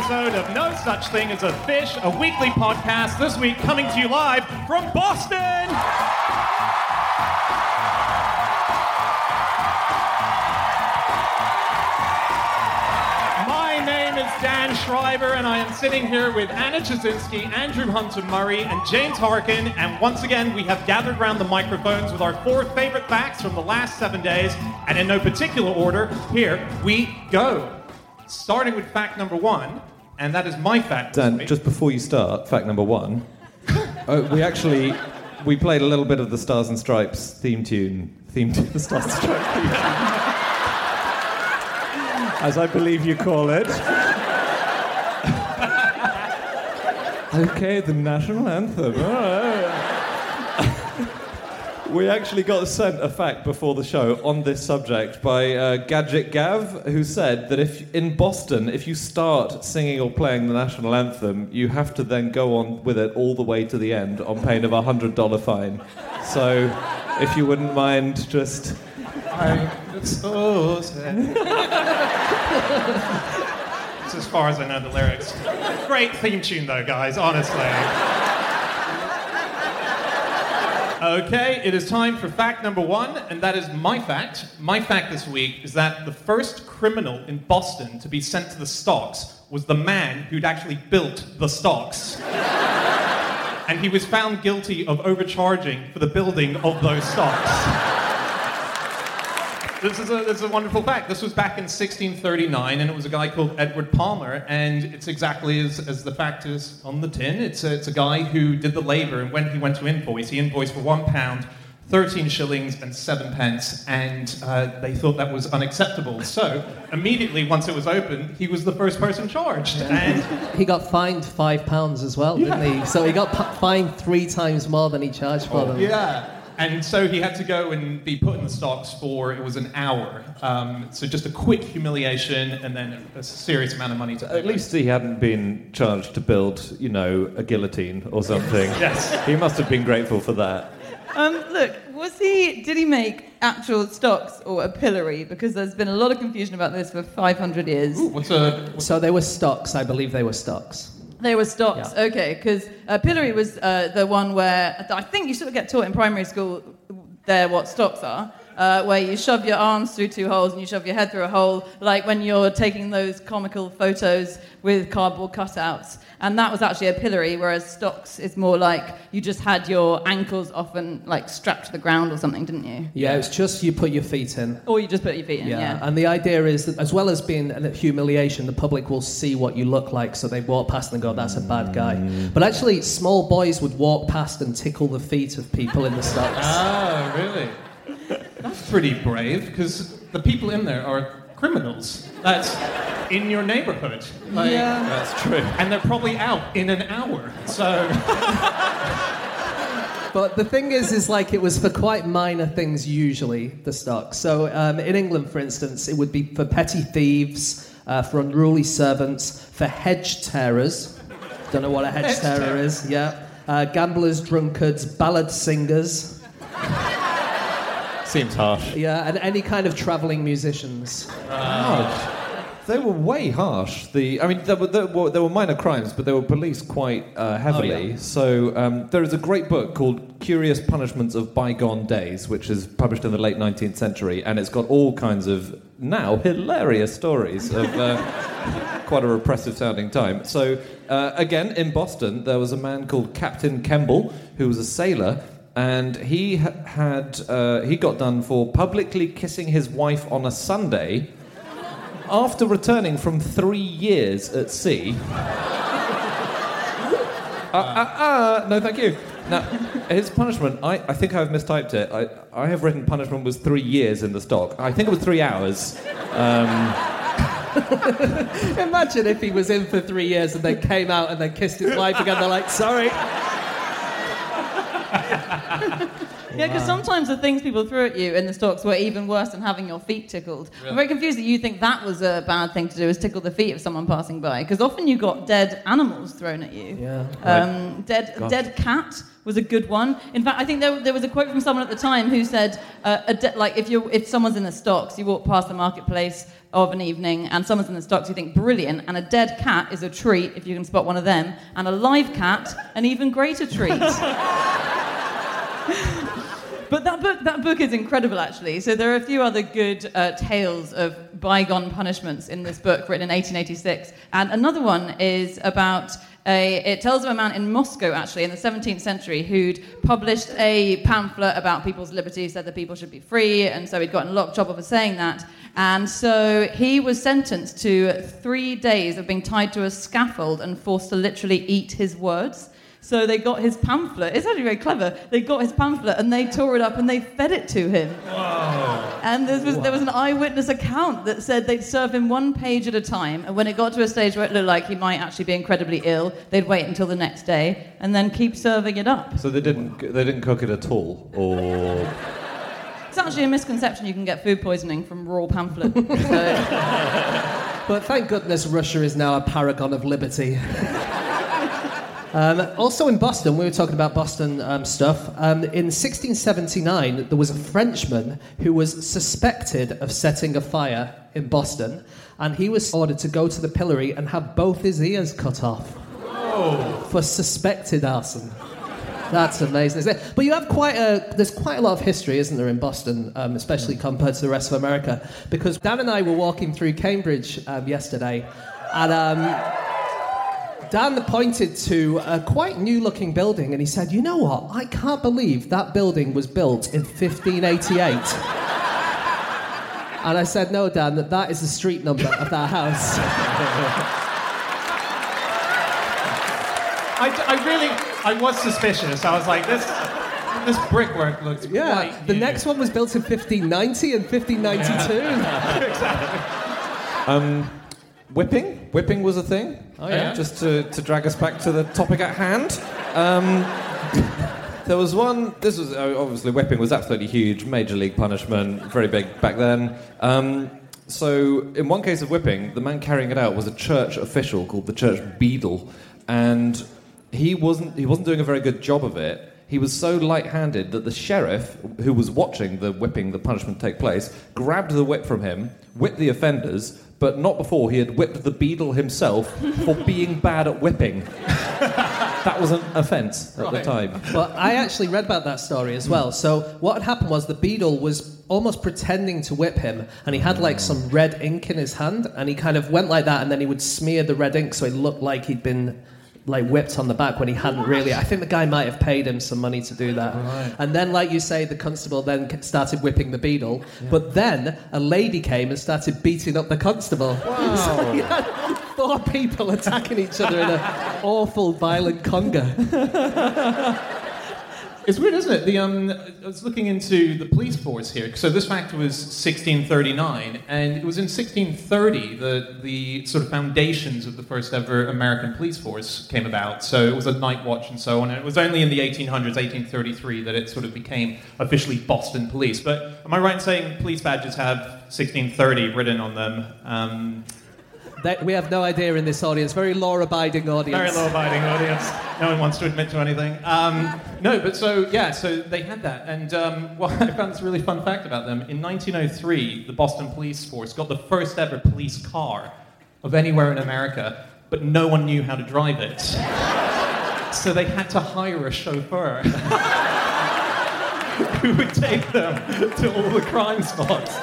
episode of No Such Thing as a Fish, a weekly podcast. This week coming to you live from Boston. My name is Dan Schreiber, and I am sitting here with Anna Ptaszynski, Andrew Hunter Murray, and James Harkin. And once again, we have gathered around the microphones with our four favorite facts from the last seven days. And in no particular order, here we go. Starting with fact number one, and that is my fact. Dan, just before you start, fact number one, uh, we actually we played a little bit of the Stars and Stripes theme tune, theme to the Stars and Stripes theme tune, as I believe you call it. okay, the national anthem. All right. We actually got sent a fact before the show on this subject by uh, Gadget Gav, who said that if in Boston, if you start singing or playing the national anthem, you have to then go on with it all the way to the end on pain of a hundred dollar fine. So, if you wouldn't mind, just I'm so sad. That's as far as I know the lyrics. Great theme tune, though, guys, honestly. Okay, it is time for fact number one, and that is my fact. My fact this week is that the first criminal in Boston to be sent to the stocks was the man who'd actually built the stocks. and he was found guilty of overcharging for the building of those stocks. This is, a, this is a wonderful fact. This was back in 1639, and it was a guy called Edward Palmer, and it's exactly as, as the fact is on the tin. It's a, it's a guy who did the labor, and when he went to invoice, he invoiced for one pound, 13 shillings, and seven pence, and uh, they thought that was unacceptable. So, immediately, once it was open, he was the first person charged. And He got fined five pounds as well, didn't he? So he got p- fined three times more than he charged for them. Yeah. And so he had to go and be put in the stocks for it was an hour. Um, so just a quick humiliation and then a serious amount of money to pay. at least he hadn't been charged to build, you know, a guillotine or something. Yes. He must have been grateful for that. Um, look, was he? Did he make actual stocks or a pillory? Because there's been a lot of confusion about this for 500 years. Ooh, what's a So they were stocks, I believe they were stocks. They were stocks, Yeah. okay. Because uh, pillory was uh, the one where I think you sort of get taught in primary school there what stocks are. Uh, where you shove your arms through two holes and you shove your head through a hole, like when you're taking those comical photos with cardboard cutouts. And that was actually a pillory, whereas stocks is more like you just had your ankles often like strapped to the ground or something, didn't you? Yeah, it's just you put your feet in. Or you just put your feet in, Yeah. yeah. and the idea is that as well as being a humiliation, the public will see what you look like, so they walk past and go, "That's a bad guy." But actually, small boys would walk past and tickle the feet of people in the stocks. Oh, really? That's pretty brave because the people in there are criminals. That's in your neighborhood. Like, Yeah. That's true. And they're probably out in an hour. So, But the thing is, is like it was for quite minor things usually the stocks. So um, in England, for instance, it would be for petty thieves, uh, for unruly servants, for hedge terrors. Don't know what a hedge, Hedge terror terror. is. Yeah, uh, gamblers, drunkards, ballad singers. Seems harsh. Yeah, and any kind of travelling musicians. Harsh. They were way harsh. The, I mean, there were, there were, there were minor crimes, but they were policed quite uh, heavily. Oh, yeah. So um, there is a great book called Curious Punishments of Bygone Days, which is published in the late 19th century, and it's got all kinds of now hilarious stories of uh, quite a repressive sounding time. So uh, again, in Boston, there was a man called Captain Kemble who was a sailor. And he ha- had uh, he got done for publicly kissing his wife on a Sunday after returning from three years at sea. uh, uh, uh, no, thank you. Now, his punishment, I, I think I've mistyped it. I, I have written punishment was three years in the stock. I think it was three hours. Um, Imagine if he was in for three years and then came out and then kissed his wife again. They're like, sorry. Yeah, because sometimes the things people threw at you in the stocks were even worse than having your feet tickled. I'm very confused that you think that was a bad thing to do, is tickle the feet of someone passing by, because often you got dead animals thrown at you. Yeah. Um, dead, dead cat was a good one. In fact, I think there, there was a quote from someone at the time who said, uh, a de- like if you if someone's in the stocks, you walk past the marketplace of an evening and someone's in the stocks, you think brilliant, and a dead cat is a treat if you can spot one of them, and a live cat an even greater treat. But that book, that book is incredible, actually. So there are a few other good uh, tales of bygone punishments in this book, written in 1886. And another one is about a, it tells of a man in Moscow, actually, in the 17th century, who'd published a pamphlet about people's liberties, said that people should be free, and so he'd gotten locked up for saying that. And so he was sentenced to three days of being tied to a scaffold and forced to literally eat his words. So they got his pamphlet. It's actually very clever. They got his pamphlet and they tore it up and they fed it to him. And there was, there was an eyewitness account that said they'd serve him one page at a time. And when it got to a stage where it looked like he might actually be incredibly ill, they'd wait until the next day and then keep serving it up. So they didn't they didn't cook it at all, or It's actually a misconception you can get food poisoning from raw pamphlet. So, But thank goodness Russia is now a paragon of liberty. Um, also in Boston, we were talking about Boston um, stuff. Um, in 1679, there was a Frenchman who was suspected of setting a fire in Boston, and he was ordered to go to the pillory and have both his ears cut off for suspected arson. That's amazing. isn't it? But you have quite a there's quite a lot of history, isn't there, in Boston, um, especially compared to the rest of America? Because Dan and I were walking through Cambridge um, yesterday, and. Um, Dan pointed to a quite new looking building and he said, You know what? I can't believe that building was built in 1588. and I said, No, Dan, that, that is the street number of that house. I, I really, I was suspicious. I was like, this, this brickwork looks Yeah, quite the new. next one was built in 1590 and 1592. Exactly. Um, whipping. Whipping was a thing. Oh, yeah? Just to, to drag us back to the topic at hand. Um, there was one. This was uh, obviously whipping was absolutely huge, major league punishment, very big back then. Um, so in one case of whipping, the man carrying it out was a church official called the church beadle, and he wasn't he wasn't doing a very good job of it. He was so light-handed that the sheriff, who was watching the whipping, the punishment take place, grabbed the whip from him, whipped the offenders, but not before he had whipped the beadle himself for being bad at whipping. that was an offence at the time. But I actually read about that story as well. So what had happened was the beadle was almost pretending to whip him, and he had like hmm. some red ink in his hand, and he kind of went like that, and then he would smear the red ink so it looked like he'd been like whipped on the back when he hadn't really. I think the guy might have paid him some money to do that. And then, like you say, the constable then started whipping the beadle. But then a lady came and started beating up the constable. So you had four people attacking each other in an awful, violent conga. It's weird, isn't it? The um, I was looking into the police force here. So this fact was 1639, and it was in 1630 that the sort of foundations of the first ever American police force came about. So it was a night watch and so on. And it was only in the 1800s, 1833, that it sort of became officially Boston Police. But am I right in saying police badges have 1630 written on them? Um, That, we have no idea in this audience. Very law-abiding audience. Very law-abiding audience. No one wants to admit to anything. Um, no, but so yeah, so they had that, and um, well, I found this really fun fact about them. In 1903, the Boston Police Force got the first ever police car of anywhere in America, but no one knew how to drive it. So they had to hire a chauffeur who would take them to all the crime spots.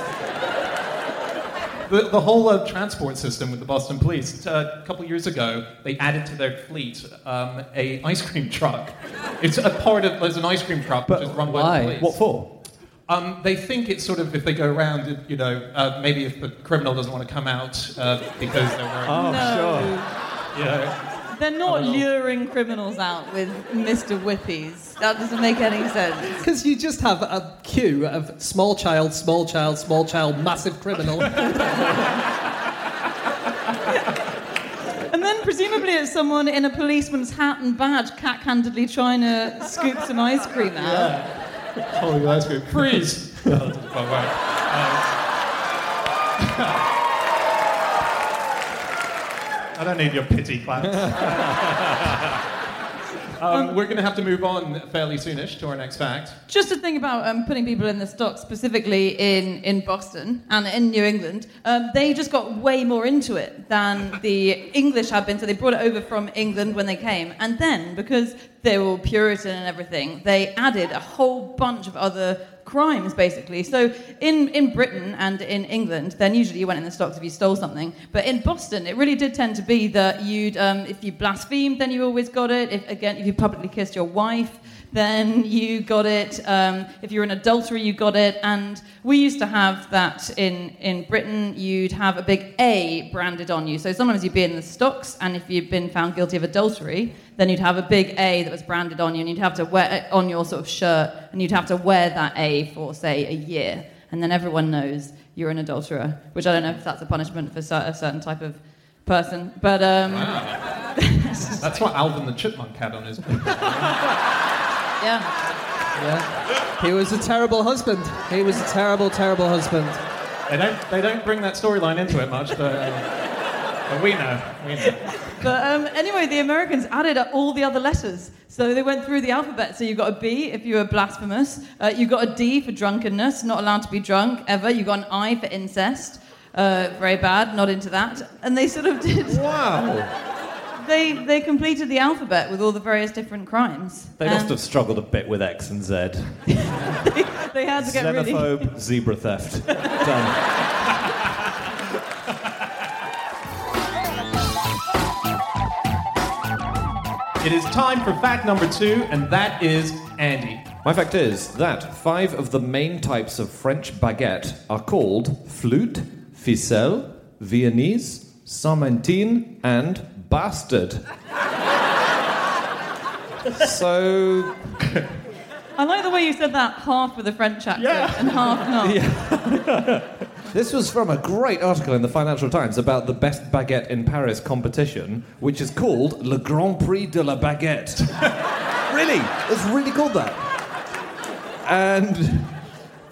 The, the whole uh, transport system with the Boston Police, uh, a couple years ago, they added to their fleet um, a ice cream truck. It's a part of, there's an ice cream truck which is run by why? the police. What for? Um, they think it's sort of if they go around, you know, uh, maybe if the criminal doesn't want to come out uh, because they're wearing, Oh, no. you know, They're not luring criminals out with Mr. Whippies. That doesn't make any sense. Because you just have a queue of small child, small child, small child, massive criminal. And then presumably it's someone in a policeman's hat and badge cack-handedly trying to scoop some ice cream out. Hollywood ice cream. Freeze! Oh, no, um, I don't need your pity claps. um, we're going to have to move on fairly soonish to our next fact. Just a thing about um, putting people in the stocks, specifically in, in Boston and in New England, um, they just got way more into it than the English had been. So they brought it over from England when they came. And then, because they were all Puritan and everything, they added a whole bunch of other crimes, basically. So in, in Britain and in England, then usually you went in the stocks if you stole something. But in Boston, it really did tend to be that you'd, um, if you blasphemed, then you always got it. If, again, if you publicly kissed your wife, then you got it. Um, if you're an adulterer, you got it. And we used to have that in, in Britain. You'd have a big A branded on you. So sometimes you'd be in the stocks, and if you'd been found guilty of adultery, then you'd have a big A that was branded on you, and you'd have to wear it on your sort of shirt, and you'd have to wear that A for, say, a year. And then everyone knows you're an adulterer, which I don't know if that's a punishment for a certain type of person. But um, That's what Alvin the Chipmunk had on his. yeah. Yeah. He was a terrible husband. He was a terrible, terrible husband. They don't, they don't bring that storyline into it much, but, uh, but we know. We know. But um, anyway, the Americans added up all the other letters. So they went through the alphabet. So you got a B if you were blasphemous. Uh, you got a D for drunkenness, not allowed to be drunk ever. You got an I for incest. Uh, very bad, not into that. And they sort of did. Wow. They, they completed the alphabet with all the various different crimes. They must have struggled a bit with X and Z. They had to get really. Xenophobe, zebra theft. Done. It is time for fact number two, and that is Andy. My fact is that five of the main types of French baguette are called flute, ficelle, Viennese, Sarmentine, and bastard. so, I like the way you said that half with a French accent Yeah. and half not. this was from a great article in the Financial Times about the best baguette in Paris competition, which is called Le Grand Prix de la Baguette. really? It's really called that. And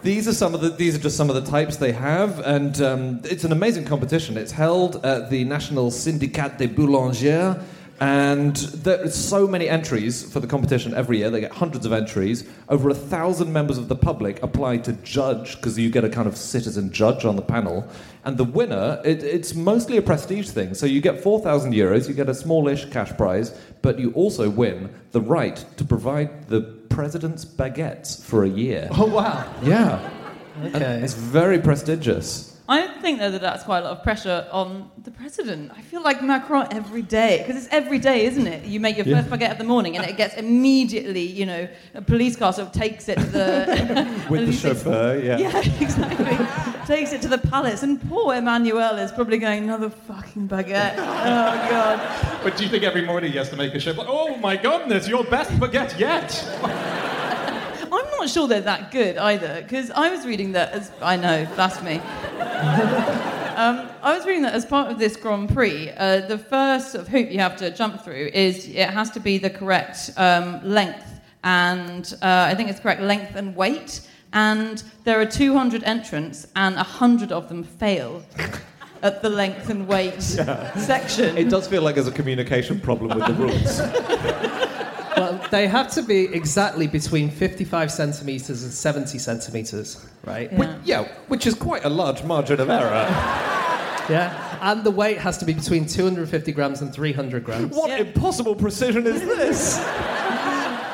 these are some of the these are just some of the types they have, and um, it's an amazing competition. It's held at the National Syndicat des Boulangers. And there are so many entries for the competition every year. They get hundreds of entries. Over a thousand members of the public apply to judge because you get a kind of citizen judge on the panel. And the winner, it, it's mostly a prestige thing. So you get 4,000 euros, you get a smallish cash prize, but you also win the right to provide the president's baguettes for a year. Oh, wow. Yeah. And Okay. It's very prestigious. I think though that that's quite a lot of pressure on the president. I feel like Macron every day because it's every day, isn't it? You make your Yeah. first baguette of the morning, and it gets immediately, you know, a police car sort of takes it to the With the chauffeur, yeah. Yeah, exactly. takes it to the palace, and poor Emmanuel is probably going another fucking baguette. Oh god. But do you think every morning he has to make a shift? Like, oh my goodness, your best baguette yet! I'm not sure they're that good either, because I was reading that as I know, blasphemy. um, I was reading that as part of this Grand Prix, uh, the first sort of hoop you have to jump through is it has to be the correct um, length, and uh, I think it's correct length and weight. And there are 200 entrants, and 100 of them fail at the length and weight section. It does feel like there's a communication problem with the rules. Well, they have to be exactly between 55 centimeters and 70 centimeters, right? Yeah. yeah, which is quite a large margin of error. Yeah. And the weight has to be between 250 grams and 300 grams. What Yeah. impossible precision is this?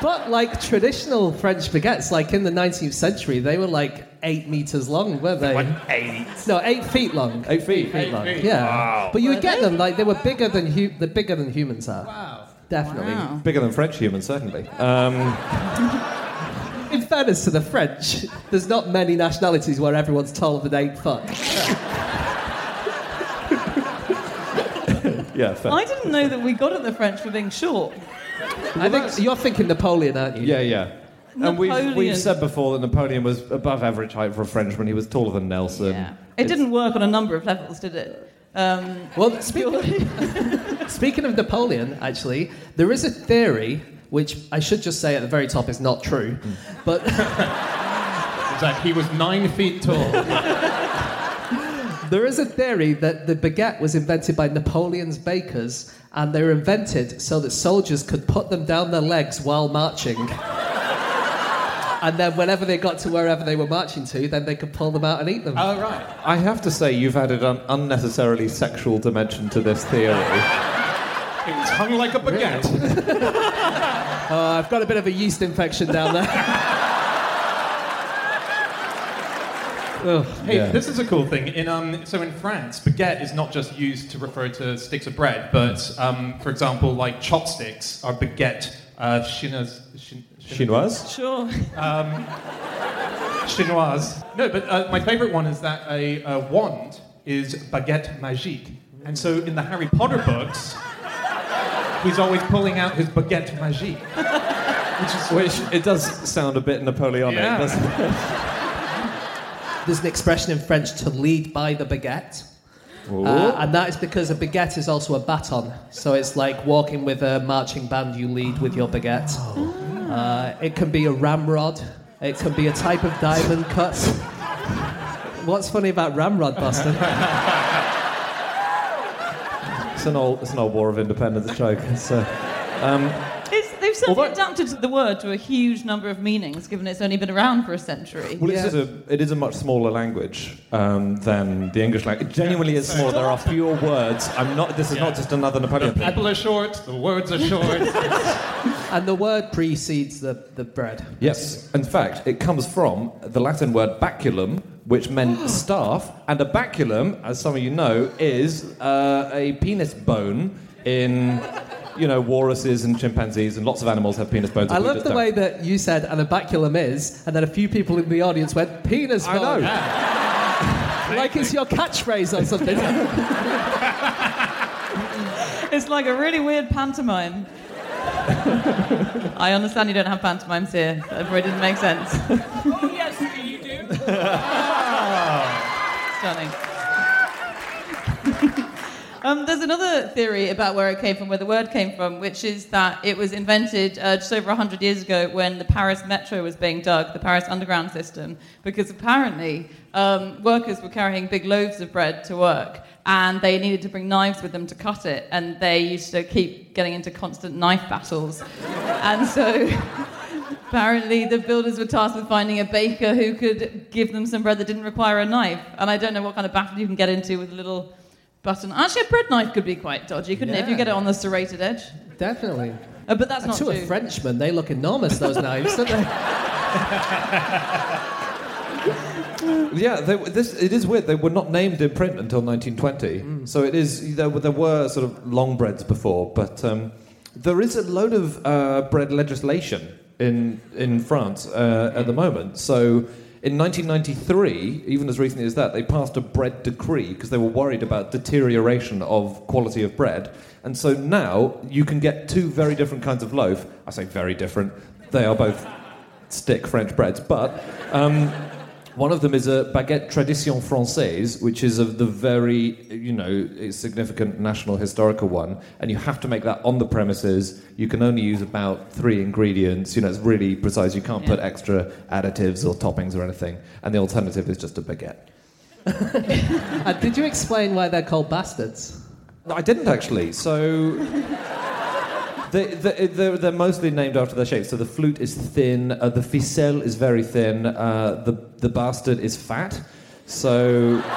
But like traditional French baguettes, like in the 19th century, they were like eight meters long, weren't they? eight. No, eight feet long. Eight feet. Eight long. feet. Yeah. But you would get they? them like they were bigger than hu- they're bigger than humans are. Wow. Definitely. Wow. Bigger than French humans, certainly. Um, In fairness to the French, there's not many nationalities where everyone's taller than eight foot. yeah, fair. I didn't know that we got at the French for being short. I think you're thinking Napoleon, aren't you? Yeah, yeah. Napoleon. And we've, we've said before that Napoleon was above average height for a Frenchman. He was taller than Nelson. Yeah. It didn't work on a number of levels, did it? Um, Well, speaking, speaking of Napoleon, actually, there is a theory which I should just say at the very top is not true. But That he was nine feet tall. there is a theory that the baguette was invented by Napoleon's bakers, and they were invented so that soldiers could put them down their legs while marching. And then, whenever they got to wherever they were marching to, then they could pull them out and eat them. Oh, right. I have to say, you've added an unnecessarily sexual dimension to this theory. It was hung like a baguette. Uh, I've got a bit of a yeast infection down there. Ugh. Hey, Yeah. this is a cool thing. In um, so in France, baguette is not just used to refer to sticks of bread, but um, for example, like chopsticks are baguette uh, chinoise. Chin, chin- Chinoise? Sure. chinoise. No, but uh, my favorite one is that a, a wand is baguette magique, and so in the Harry Potter books, he's always pulling out his baguette magique, which is Which it does sound a bit Napoleonic, Yeah. doesn't it? There's an expression in French to lead by the baguette. Uh, and that is because a baguette is also a baton. So it's like walking with a marching band, you lead with your baguette. Uh, it can be a ramrod, it can be a type of diamond cut. What's funny about ramrod, Boston? It's an old, it's an old War of Independence joke. It's, uh, um, It's, they've certainly Although- adapted the word to a huge number of meanings, given it's only been around for a century. well, Yeah. it, is a, it is a much smaller language um, than the English language. It genuinely is smaller. There are fewer words. I'm not. This is not just another Napoleon. thing. people are short, the words are short. and the word precedes the, the bread. Yes. In fact, it comes from the Latin word baculum, which meant staff, and a baculum, as some of you know, is uh, a penis bone in, you know, walruses and chimpanzees, and lots of animals have penis bones. I love the don't. way that you said an abaculum is, and then a few people in the audience went, penis I know. bone." Like it's your catchphrase or something. It's like a really weird pantomime. I understand you don't have pantomimes here. That probably didn't make sense. Oh, yes, you do. Stunning. Um, there's another theory about where it came from, where the word came from, which is that it was invented uh, just over 100 years ago when the Paris metro was being dug, the Paris underground system, because apparently um, workers were carrying big loaves of bread to work and they needed to bring knives with them to cut it, and they used to keep getting into constant knife battles. and so. Apparently, the builders were tasked with finding a baker who could give them some bread that didn't require a knife. And I don't know what kind of battle you can get into with a little button. Actually, a bread knife could be quite dodgy, couldn't it? If you get it on the serrated edge. Definitely. Uh, but that's not to true. a Frenchman, they look enormous, those knives, don't they? Yeah, they, this, it is weird. They were not named in print until 1920. So it is, there, were- there were sort of long breads before, but um, there is a load of uh, bread legislation in, in France uh, at the moment. So in 1993, even as recently as that, they passed a bread decree because they were worried about deterioration of quality of bread. And so now you can get two very different kinds of loaf. I say very different. They are both stick French breads, but um, one of them is a baguette tradition française, which is of the very, you know, significant national historical one, and you have to make that on the premises. You can only use about three ingredients. You know, it's really precise. You can't put extra additives or toppings or anything. And the alternative is just a baguette. And uh, did you explain why they're called bastards? I didn't actually. So. They, they, they're, they're mostly named after their shape. So the flute is thin, uh, the ficelle is very thin, uh, the, the bastard is fat. So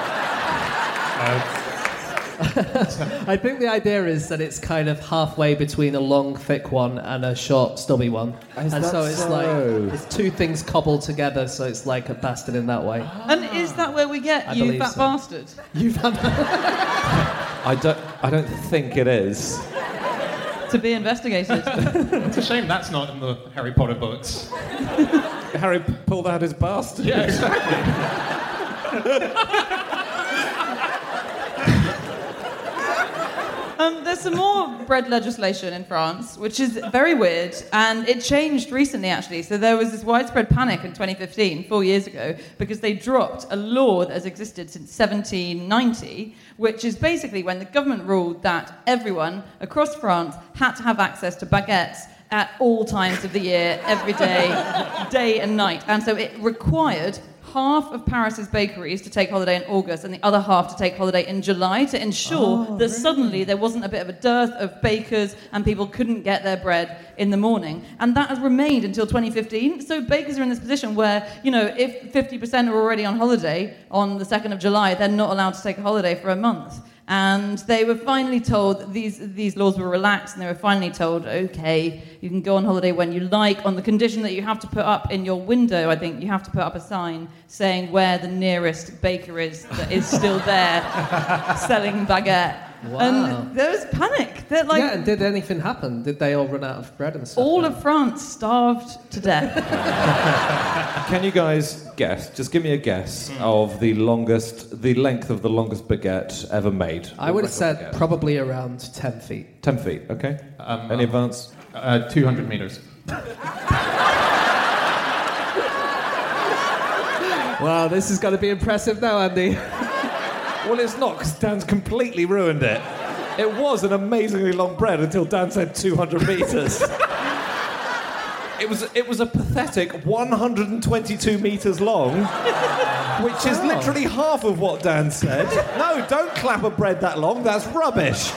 I think the idea is that it's kind of halfway between a long, thick one and a short, stubby one. Is and that so it's so? like it's two things cobbled together, so it's like a bastard in that way. And is that where we get I you believe fat so. bastard? You've had I don't, I don't think it is. To be investigated. It's a shame that's not in the Harry Potter books. Harry pulled out his bastard. Yeah, exactly. Um, there's some more bread legislation in France, which is very weird, and it changed recently actually. So there was this widespread panic in 2015, four years ago, because they dropped a law that has existed since 1790, which is basically when the government ruled that everyone across France had to have access to baguettes at all times of the year, every day, day and night. And so it required half of Paris's bakeries to take holiday in August and the other half to take holiday in July to ensure Oh, that suddenly there wasn't a bit of a dearth of bakers and people couldn't get their bread in the morning. And that has remained until 2015. So bakers are in this position where, you know, if 50% are already on holiday on the 2nd of July, they're not allowed to take a holiday for a month. And they were finally told these these laws were relaxed, and they were finally told, okay, you can go on holiday when you like, on the condition that you have to put up in your window. I think you have to put up a sign saying where the nearest baker is that is still there selling baguette. Wow. And there was panic. That like yeah, and did anything happen? Did they all run out of bread and stuff? all then? of France starved to death. Can you guys guess? Just give me a guess of the longest, the length of the longest baguette ever made. I would have said baguette. probably around 10 feet. ten feet. Okay. Um, Any advance? Uh, 200 meters. Wow, this is going to be impressive now, Andy. Well, it's not because Dan's completely ruined it. It was an amazingly long bread until Dan said 200 meters. It was, it was a pathetic 122 meters long, which is literally half of what Dan said. No, don't clap a bread that long, that's rubbish.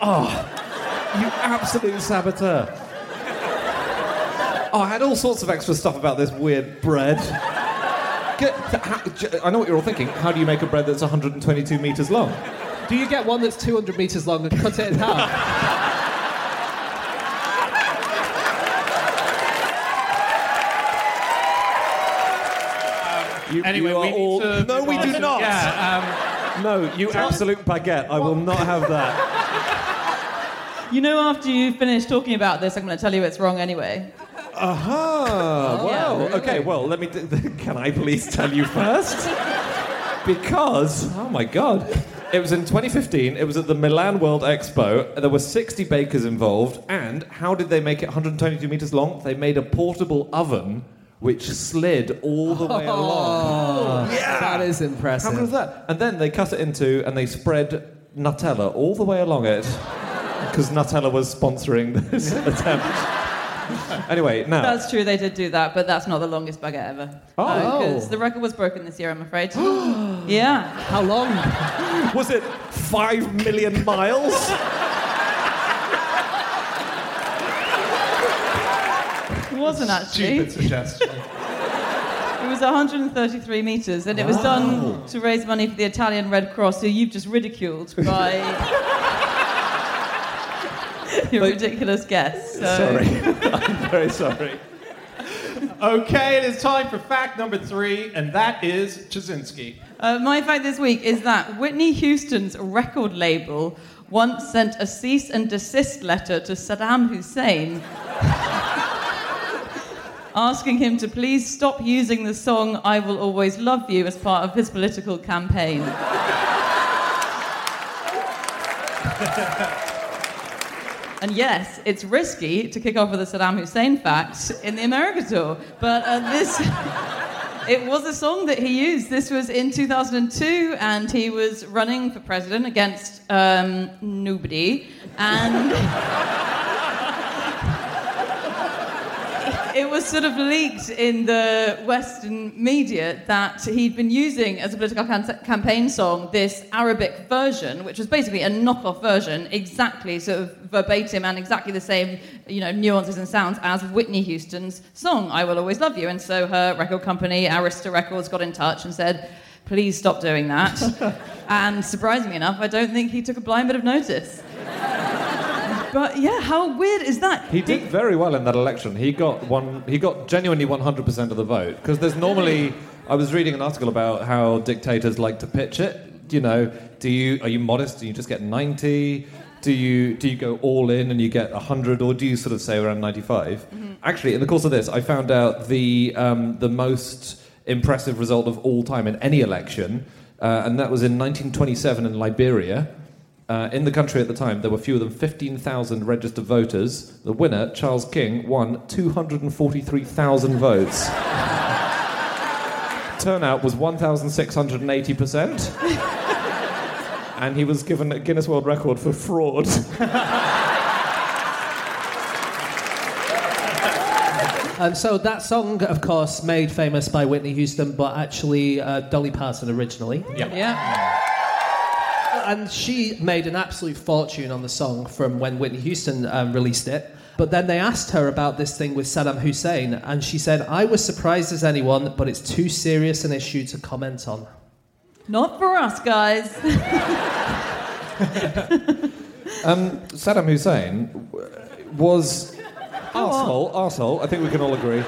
Oh, you absolute saboteur. Oh, I had all sorts of extra stuff about this weird bread. Get, how, I know what you're all thinking. How do you make a bread that's 122 meters long? Do you get one that's 200 meters long and cut it in half? You, Anyway, you are we need all... to No, we do to- not. Yeah, um, No, you absolute baguette. I will not have that. you know, after you finish talking about this, I'm going to tell you it's wrong anyway. Uh-huh. Oh, Aha! well, really? okay. Well, let me. Can I please tell you first? Because oh my god, it was in 2015. It was at the Milan World Expo. There were 60 bakers involved, and how did they make it 122 meters long? They made a portable oven which slid all the way oh. along. yeah. That is impressive. How good is that? And then they cut it into and they spread Nutella all the way along it because Nutella was sponsoring this attempt. Anyway, now. That's true, they did do that, but that's not the longest baguette ever. Oh. Because the record was broken this year, I'm afraid. yeah. How long? Was it five million miles? It wasn't actually. Stupid suggestion. It was 133 meters, and it was done to raise money for the Italian Red Cross, who you've just ridiculed by your ridiculous guess. So. Sorry. I'm very sorry. Okay, it is time for fact number three, and that is Ptaszynski. Uh, my fact this week is that Whitney Houston's record label once sent a cease and desist letter to Saddam Hussein asking him to please stop using the song I Will Always Love You as part of his political campaign. And yes, it's risky to kick off with a Saddam Hussein fact in the America tour, but uh, this. It was a song that he used. This was in 2002, and he was running for president against um, nobody. And it was sort of leaked in the Western media that he'd been using as a political can- campaign song this Arabic version, which was basically a knockoff version, exactly sort of verbatim and exactly the same, you know, nuances and sounds as Whitney Houston's song "I Will Always Love You." And so her record company, Arista Records, got in touch and said. Please stop doing that. and surprisingly enough, I don't think he took a blind bit of notice. But yeah, how weird is that? He did very well in that election. He got one. He got genuinely 100% of the vote because there's normally. I was reading an article about how dictators like to pitch it. You know, do you are you modest? Do you just get 90? Do you do you go all in and you get 100, or do you sort of say around 95? Actually, in the course of this, I found out the um, the most impressive result of all time in any election, uh, and that was in 1927 in Liberia. Uh, in the country at the time, there were fewer than 15,000 registered voters. The winner, Charles King, won 243,000 votes. Turnout was 1,680%. and he was given a Guinness World Record for fraud. And um, so that song, of course, made famous by Whitney Houston, but actually uh, Dolly Parton originally. Yep. Yeah. And she made an absolute fortune on the song from when Whitney Houston um, released it. But then they asked her about this thing with Saddam Hussein, and she said, I was surprised as anyone, but it's too serious an issue to comment on. Not for us, guys. Um, Saddam Hussein w- was arsehole, arsehole, I think we can all agree.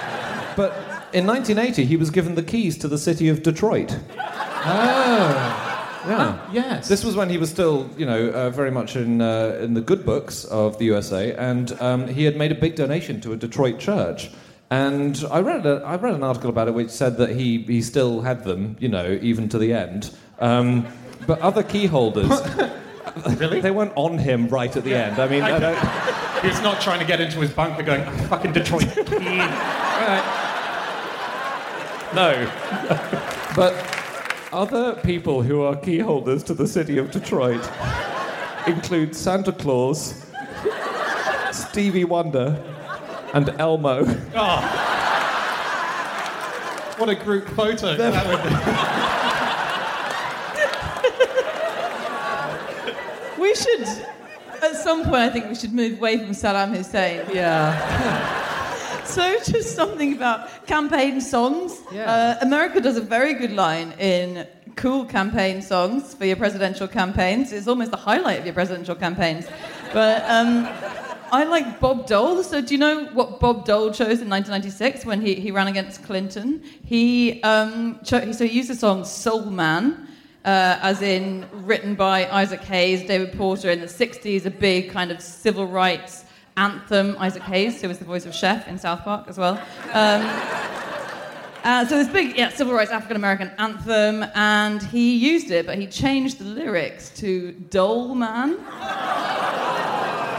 But in 1980, he was given the keys to the city of Detroit. Oh. Yeah. Yes. This was when he was still, you know, uh, very much in, uh, in the good books of the USA, and um, he had made a big donation to a Detroit church. And I read, a, I read an article about it which said that he, he still had them, you know, even to the end. Um, but other key holders, really? they weren't on him right at the end. I mean, I don't, He's not trying to get into his bunker going, "I'm fucking Detroit. no. but other people who are key holders to the city of Detroit include Santa Claus, Stevie Wonder, and Elmo. Oh. what a group photo. That would be. We should, at some point, I think we should move away from Saddam Hussein. Yeah. So, just something about campaign songs. Yeah. Uh, America does a very good line in cool campaign songs for your presidential campaigns. It's almost the highlight of your presidential campaigns. But um, I like Bob Dole. So, do you know what Bob Dole chose in 1996 when he, he ran against Clinton? He, um, cho- so he used the song Soul Man. Uh, as in written by Isaac Hayes, David Porter in the 60s, a big kind of civil rights anthem. Isaac Hayes, who was the voice of Chef in South Park as well. Um, uh, so this big yeah, civil rights African American anthem, and he used it, but he changed the lyrics to Dole Man.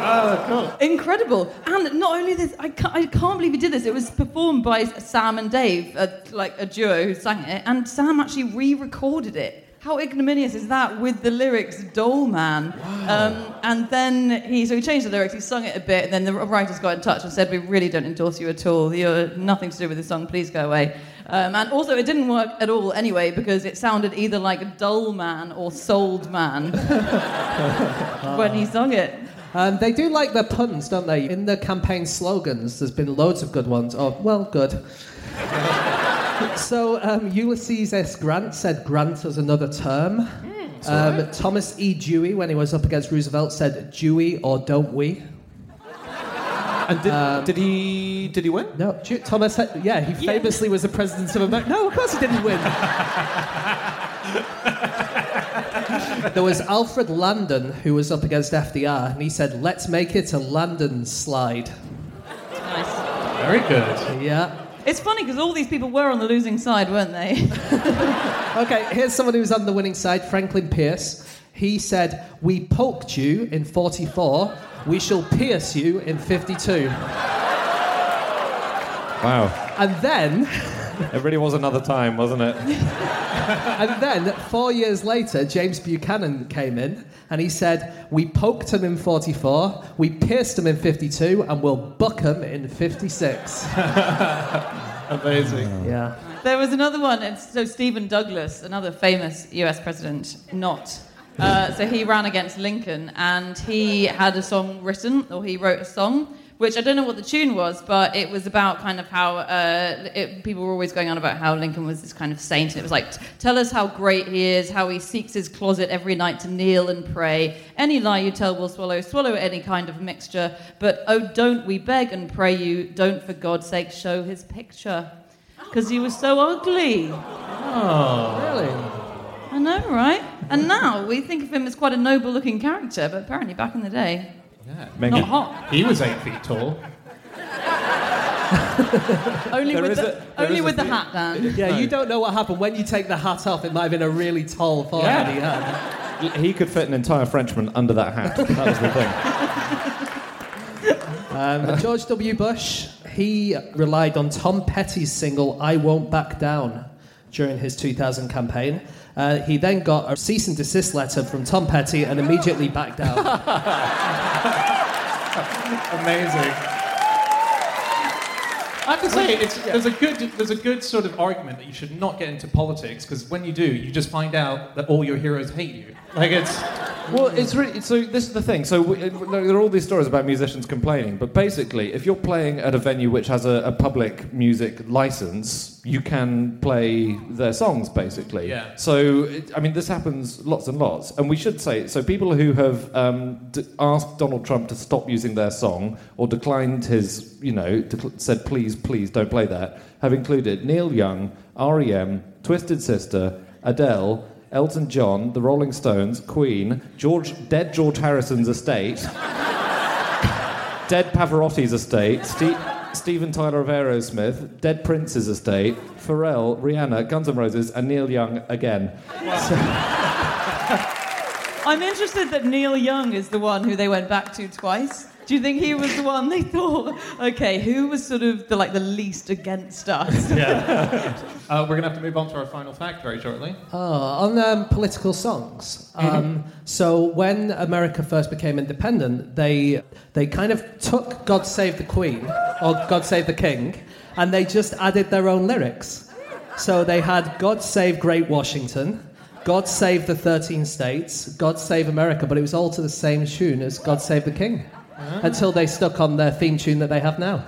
Oh, cool. Incredible. And not only this, I can't, I can't believe he did this. It was performed by Sam and Dave, a, like a duo who sang it, and Sam actually re recorded it. How ignominious is that with the lyrics Dole Man? Um, and then he, so he changed the lyrics, he sung it a bit, and then the writers got in touch and said, We really don't endorse you at all. You're nothing to do with this song, please go away. Um, and also, it didn't work at all anyway because it sounded either like Dull Man or Sold Man when he sung it. Um, they do like their puns, don't they? In the campaign slogans, there's been loads of good ones. Oh, well, good. so um, Ulysses S. Grant said Grant as another term. Um, Thomas E. Dewey, when he was up against Roosevelt, said Dewey or don't we? And did, did he did he win? No, Thomas. Had, yeah, he famously was the president of America. No, of course he didn't win. there was Alfred Landon who was up against FDR, and he said, "Let's make it a Landon slide." Nice. Very good. Yeah. It's funny because all these people were on the losing side, weren't they? Okay, here's someone who's on the winning side, Franklin Pierce. He said, We poked you in 44, we shall pierce you in 52. Wow. And then, It really was another time, wasn't it? and then, four years later, James Buchanan came in and he said, We poked him in 44, we pierced him in 52, and we'll buck him in 56. Amazing. Yeah. there was another one. It's, so Stephen Douglas, another famous U.S. president, not. Uh, so he ran against Lincoln, and he had a song written, or he wrote a song, which I don't know what the tune was, but it was about kind of how uh, it, people were always going on about how Lincoln was this kind of saint. And it was like, tell us how great he is, how he seeks his closet every night to kneel and pray. Any lie you tell will swallow, swallow any kind of mixture. But oh, don't we beg and pray you, don't for God's sake show his picture. Because he was so ugly. Oh, really? I know, right? And now we think of him as quite a noble looking character, but apparently back in the day, Maybe. not hot. He was eight feet tall. Only There with is the, a- there only is a with the hat, Dan. Yeah, you don't know what happened. When you take the hat off, it might have been a really tall forehead he had. He could fit an entire Frenchman under that hat. That was the thing. Um, George W. Bush, he relied on Tom Petty's single "I Won't Back Down" during his 2000 campaign. Uh, he then got a cease and desist letter from Tom Petty and immediately backed down. Amazing. I have to say, it's, there's a good there's a good sort of argument that you should not get into politics because when you do, you just find out that all your heroes hate you. Like it's Well, it's really so. This is the thing. So we, uh, there are all these stories about musicians complaining, but basically, if you're playing at a venue which has a, a public music license, you can play their songs. Basically, Yeah. So it, I mean, this happens lots and lots, and we should say so. People who have um, d- asked Donald Trump to stop using their song or declined his, you know, decl- said please, please don't play that, have included Neil Young, REM, Twisted Sister, Adele. Elton John, the Rolling Stones, Queen, George, dead George Harrison's estate, dead Pavarotti's estate, Ste- Steven Tyler of Aerosmith, dead Prince's estate, Pharrell, Rihanna, Guns N' Roses, and Neil Young again. I'm interested that Neil Young is the one who they went back to twice. Do you think he was the one they thought, okay, who was sort of the like the least against us? uh, we're gonna have to move on to our final fact very shortly. Oh, on um, political songs. Um, so when America first became independent, they they kind of took "God Save the Queen" or "God Save the King," and they just added their own lyrics. So they had "God Save Great Washington." God save the 13 states, God save America, but it was all to the same tune as God Save the King. Until they stuck on their theme tune that they have now.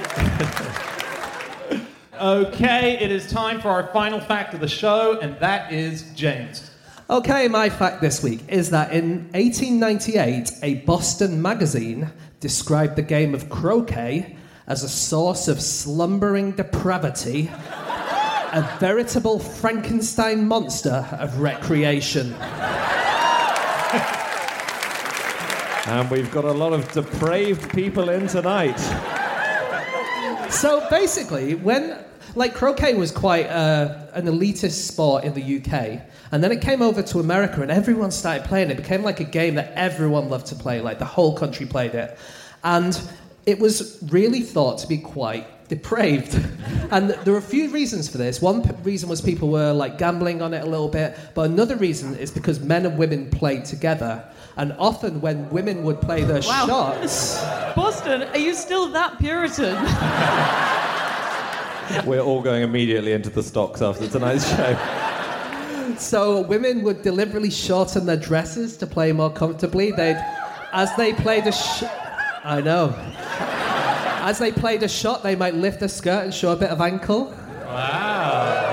Okay, it is time for our final fact of the show, and that is James. Okay, my fact this week is that in 1898, a Boston magazine described the game of croquet as a source of slumbering depravity, a veritable Frankenstein monster of recreation. And we've got a lot of depraved people in tonight. So basically, when like croquet was quite uh, an elitist sport in the UK, and then it came over to America, and everyone started playing it. It became like a game that everyone loved to play. Like the whole country played it, and it was really thought to be quite depraved. and there were a few reasons for this. One p- reason was people were like gambling on it a little bit, but another reason is because men and women played together. And often, when women would play their Wow. shots, Boston, are you still that Puritan? We're all going immediately into the stocks after tonight's show. So women would deliberately shorten their dresses to play more comfortably. They'd, as they played a sh- I know. As they played a shot, they might lift their skirt and show a bit of ankle. Wow.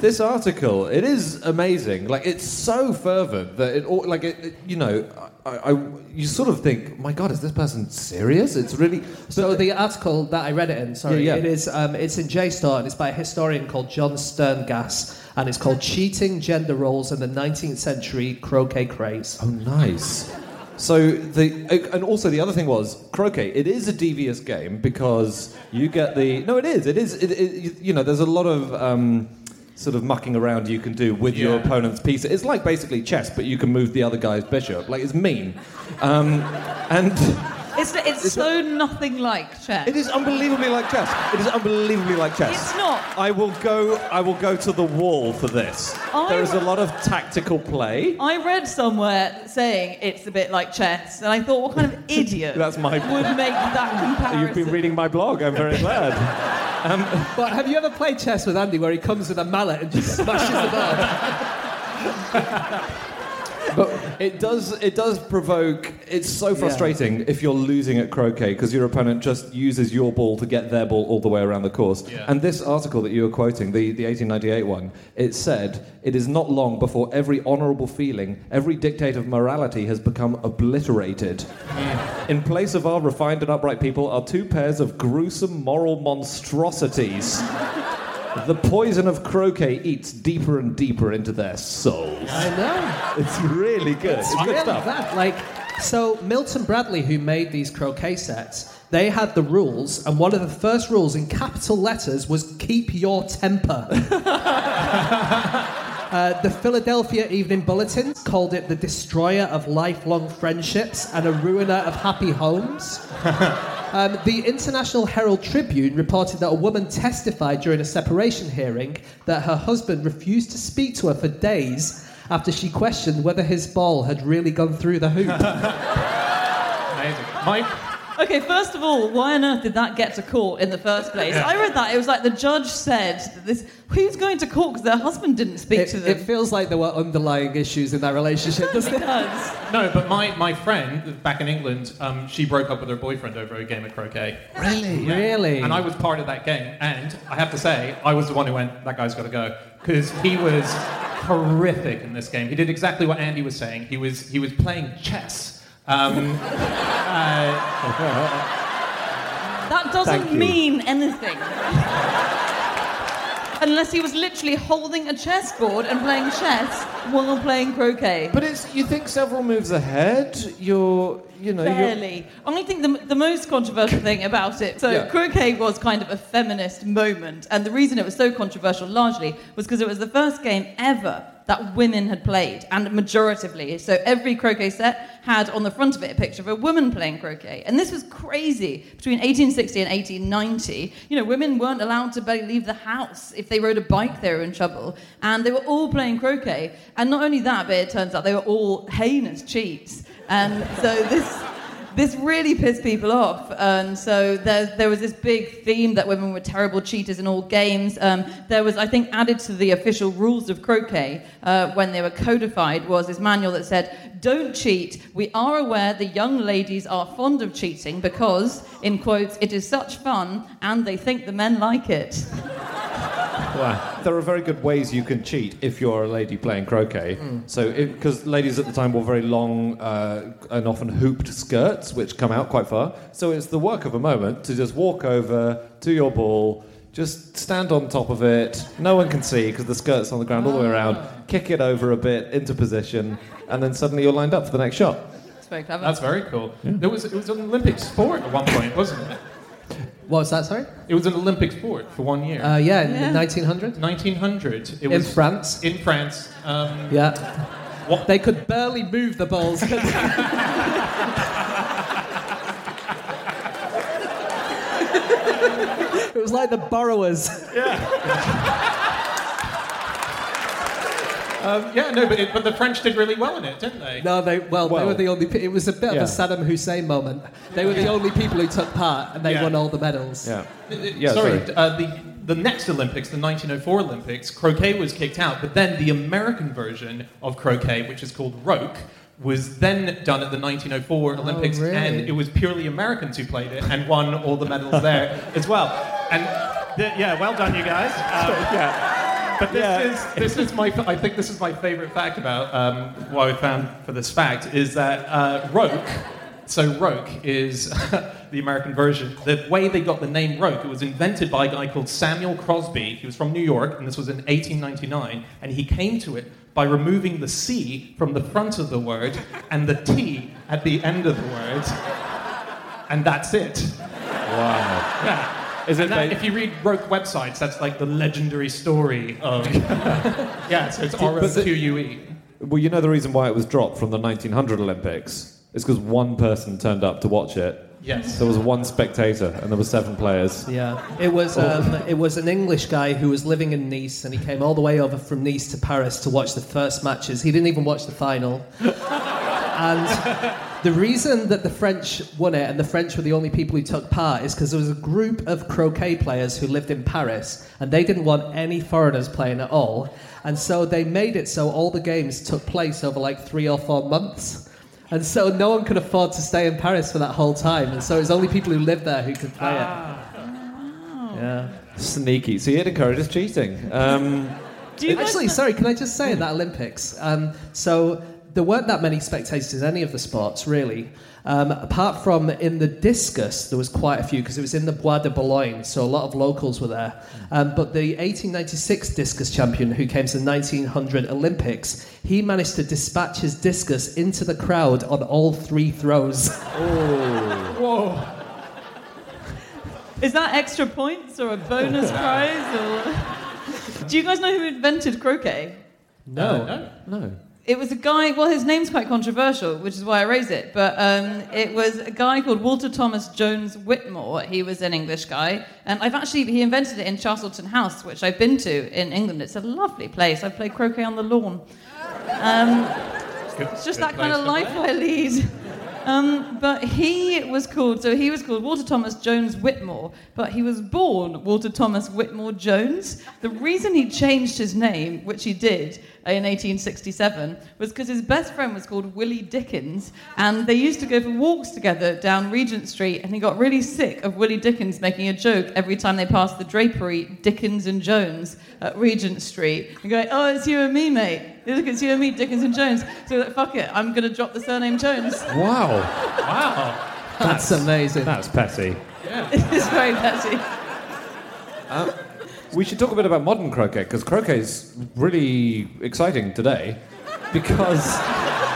This article, it is amazing. Like it's so fervent that it, all like it, it- you know, I, I, you sort of think, my God, is this person serious? It's really. So the article that I read it in, sorry, Yeah, yeah. it is um, it's in JSTOR and it's by a historian called Jon Sterngass and it's called "Cheating Gender Roles in the 19th Century Croquet Craze." Oh, nice. So the and also the other thing was croquet. It is a devious game because you get the no. It is. It is. It, it, you know, there's a lot of um, sort of mucking around you can do with your opponent's piece. It's like basically chess, but you can move the other guy's bishop. Like it's mean, um, and It's, it's so nothing like chess. it is unbelievably like chess. It is unbelievably like chess. It's not. I will go. I will go to the wall for this. I- There is a lot of tactical play. I read somewhere saying it's a bit like chess, and I thought, what kind of idiot That's my- would make that comparison? You've been reading my blog. I'm very glad. Um, but have you ever played chess with Andy where he comes with a mallet and just smashes the board? But it does it does provoke. It's so frustrating if you're losing at croquet because your opponent just uses your ball to get their ball all the way around the course. Yeah. And this article that you were quoting, the, the 1898 one, it said it is not long before every honourable feeling, every dictate of morality has become obliterated. Mm. In place of our refined and upright people are two pairs of gruesome moral monstrosities. The poison of croquet eats deeper and deeper into their souls. I know. It's really good. It's, good really stuff. bad. Like, so Milton Bradley, who made these croquet sets, they had the rules, and one of the first rules in capital letters was "Keep your temper." Uh, the Philadelphia Evening Bulletin called it the destroyer of lifelong friendships and a ruiner of happy homes. Um, the International Herald Tribune reported that a woman testified during a separation hearing that her husband refused to speak to her for days after she questioned whether his ball had really gone through the hoop. Amazing. Mike? Okay, first of all, why on earth did that get to court in the first place? I read that. It was like the judge said that this who's going to court because their husband didn't speak It, to them. it feels like there were underlying issues in that relationship, doesn't It it? does. No, but my, my friend back in England, um, she broke up with her boyfriend over a game of croquet. Really? Yeah. Really? And I was part of that game. And I have to say, I was the one who went, that guy's got to go. Because he was horrific in this game. He did exactly what Andy was saying. He was, he was playing chess. Um, uh, That doesn't mean anything. Unless he was literally holding a chessboard and playing chess while playing croquet. But it's you think several moves ahead. You're you know you're, Barely. I think the, the most controversial thing about it. So Yeah. croquet was kind of a feminist moment, and the reason it was so controversial largely was because it was the first game ever that women had played, and majoritively. So every croquet set had on the front of it a picture of a woman playing croquet, and this was crazy. Between 1860 and 1890, you know, women weren't allowed to leave the house. If they rode a bike, they were in trouble, and they were all playing croquet. And not only that, but it turns out they were all heinous cheats. And so this this really pissed people off. And so there, there was this big theme that women were terrible cheaters in all games. Um, there was, I think, added to the official rules of croquet uh, when they were codified was this manual that said, "Don't cheat. We are aware the young ladies are fond of cheating because, in quotes, it is such fun, and they think the men like it." Wow. There are very good ways you can cheat if you're a lady playing croquet. So, because ladies at the time wore very long uh, and often hooped skirts, which come out quite far. So it's the work of a moment to just walk over to your ball, just stand on top of it. No one can see because the skirt's on the ground all the way around. Kick it over a bit into position, and then suddenly you're lined up for the next shot. It's very clever. that's very cool. There was, it was an Olympic sport at one point, wasn't it? What was that, sorry? It was an Olympic sport for one year. Uh, yeah, in Yeah. 1900? 1900. It In was France? In France. Um, Yeah. What- They could barely move the balls. it was like the borrowers. Um, yeah, no, but, it, but the French did really well in it, didn't they? No, they well, they were the only. It was a bit Yeah. of a Saddam Hussein moment. They were the only people who took part, and they Yeah. won all the medals. Yeah. Uh, Yeah, sorry, sorry. Uh, the, the next Olympics, the 1904 Olympics, croquet was kicked out, but then the American version of croquet, which is called roque, was then done at the 1904 Olympics, really? and it was purely Americans who played it and won all the medals there as well. And the, yeah, well done, you guys. Um, Yeah. But this Yeah. is this is my I think this is my favorite fact about um, what I found for this fact is that uh, roque. So roque is the American version. The way they got the name roque, it was invented by a guy called Samuel Crosby. He was from New York, and this was in 1899. And he came to it by removing the C from the front of the word and the T at the end of the word, and that's it. Wow. Yeah. Is it that, ba- if you read Roque websites, that's like the legendary story of. yeah, so it's R O Q U E. Well, you know the reason why it was dropped from the 1900 Olympics? It's because one person turned up to watch it. Yes. There was one spectator and there were seven players. Yeah, it was um, it was an English guy who was living in Nice, and he came all the way over from Nice to Paris to watch the first matches. He didn't even watch the final. and the reason that the French won it, and the French were the only people who took part, is because there was a group of croquet players who lived in Paris, and they didn't want any foreigners playing at all. And so they made it so all the games took place over like three or four months. And so no one could afford to stay in Paris for that whole time. And so it was only people who lived there who could play it. Yeah. Sneaky. See, it encourages cheating. Um, Do you Actually, sorry, can I just say in that Olympics? Um, so there weren't that many spectators in any of the sports, really. Um, apart from in the discus, there was quite a few because it was in the Bois de Boulogne, so a lot of locals were there. Um, but the 1896 discus champion who came to the 1900 Olympics, he managed to dispatch his discus into the crowd on all three throws. Oh. Whoa. Is that extra points or a bonus prize? Or... Do you guys know who invented croquet? No. no. no. It was a guy, well, his name's quite controversial, which is why I raise it, but um, it was a guy called Walter Thomas Jones Whitmore. He was an English guy, and I've actually, he invented it in Chastleton House, which I've been to in England. It's a lovely place. I played croquet on the lawn. It's just that kind of life I lead. Um, but he was called, so he was called Walter Thomas Jones Whitmore, but he was born Walter Thomas Whitmore Jones. The reason he changed his name, which he did in 1867, was because his best friend was called Willie Dickens, and they used to go for walks together down Regent Street, and he got really sick of Willie Dickens making a joke every time they passed the drapery, Dickens and Jones, at Regent Street, and going, oh, it's you and me, mate. Look, it's you and me, Dickens and Jones. So like, fuck it, I'm going to drop the surname Jones. Wow. Wow. That's amazing. That's petty. Yeah. it's very petty. Uh, we should talk a bit about modern croquet because croquet is really exciting today because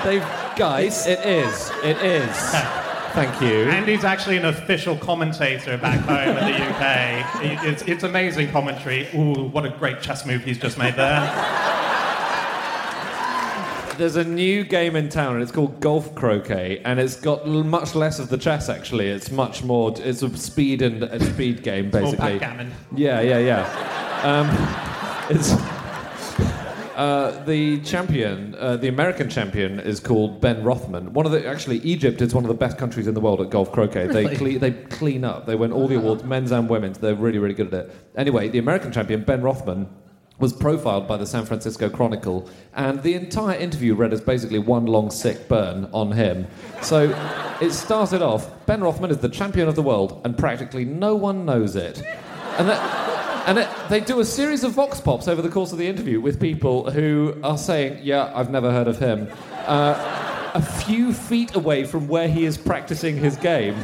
they've guys. It is. It is. Thank you. Andy's actually an official commentator back home in the UK. It's, it's amazing commentary. Ooh, what a great chess move he's just made there. There's a new game in town and it's called golf croquet and it's got l- much less of the chess actually. It's much more. It's a speed and a speed game basically. backgammon. Yeah, yeah, yeah. Um, it's uh, the champion, uh, the American champion, is called Ben Rothman. One of the actually Egypt is one of the best countries in the world at golf croquet. They cle- they clean up. They win all the awards, men's and women's. They're really really good at it. Anyway, the American champion Ben Rothman was profiled by the San Francisco Chronicle, and the entire interview read as basically one long sick burn on him. So it started off Ben Rothman is the champion of the world, and practically no one knows it. And, that, and it, they do a series of vox pops over the course of the interview with people who are saying, Yeah, I've never heard of him. Uh, a few feet away from where he is practicing his game.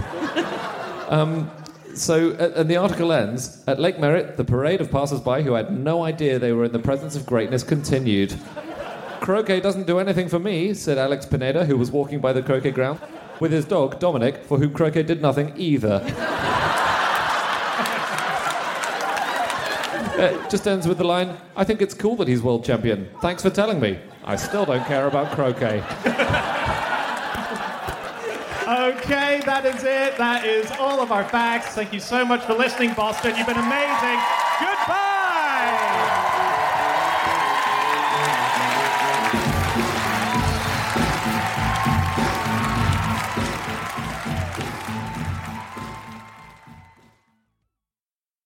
So, uh, and the article ends at Lake Merritt, the parade of passers-by who had no idea they were in the presence of greatness continued. Croquet doesn't do anything for me, said Alex Pineda, who was walking by the croquet ground, with his dog, Dominic, for whom croquet did nothing either. It just ends with the line, I think it's cool that he's world champion. Thanks for telling me. I still don't care about croquet. Okay, that is it. That is all of our facts. Thank you so much for listening, Boston. You've been amazing. Goodbye.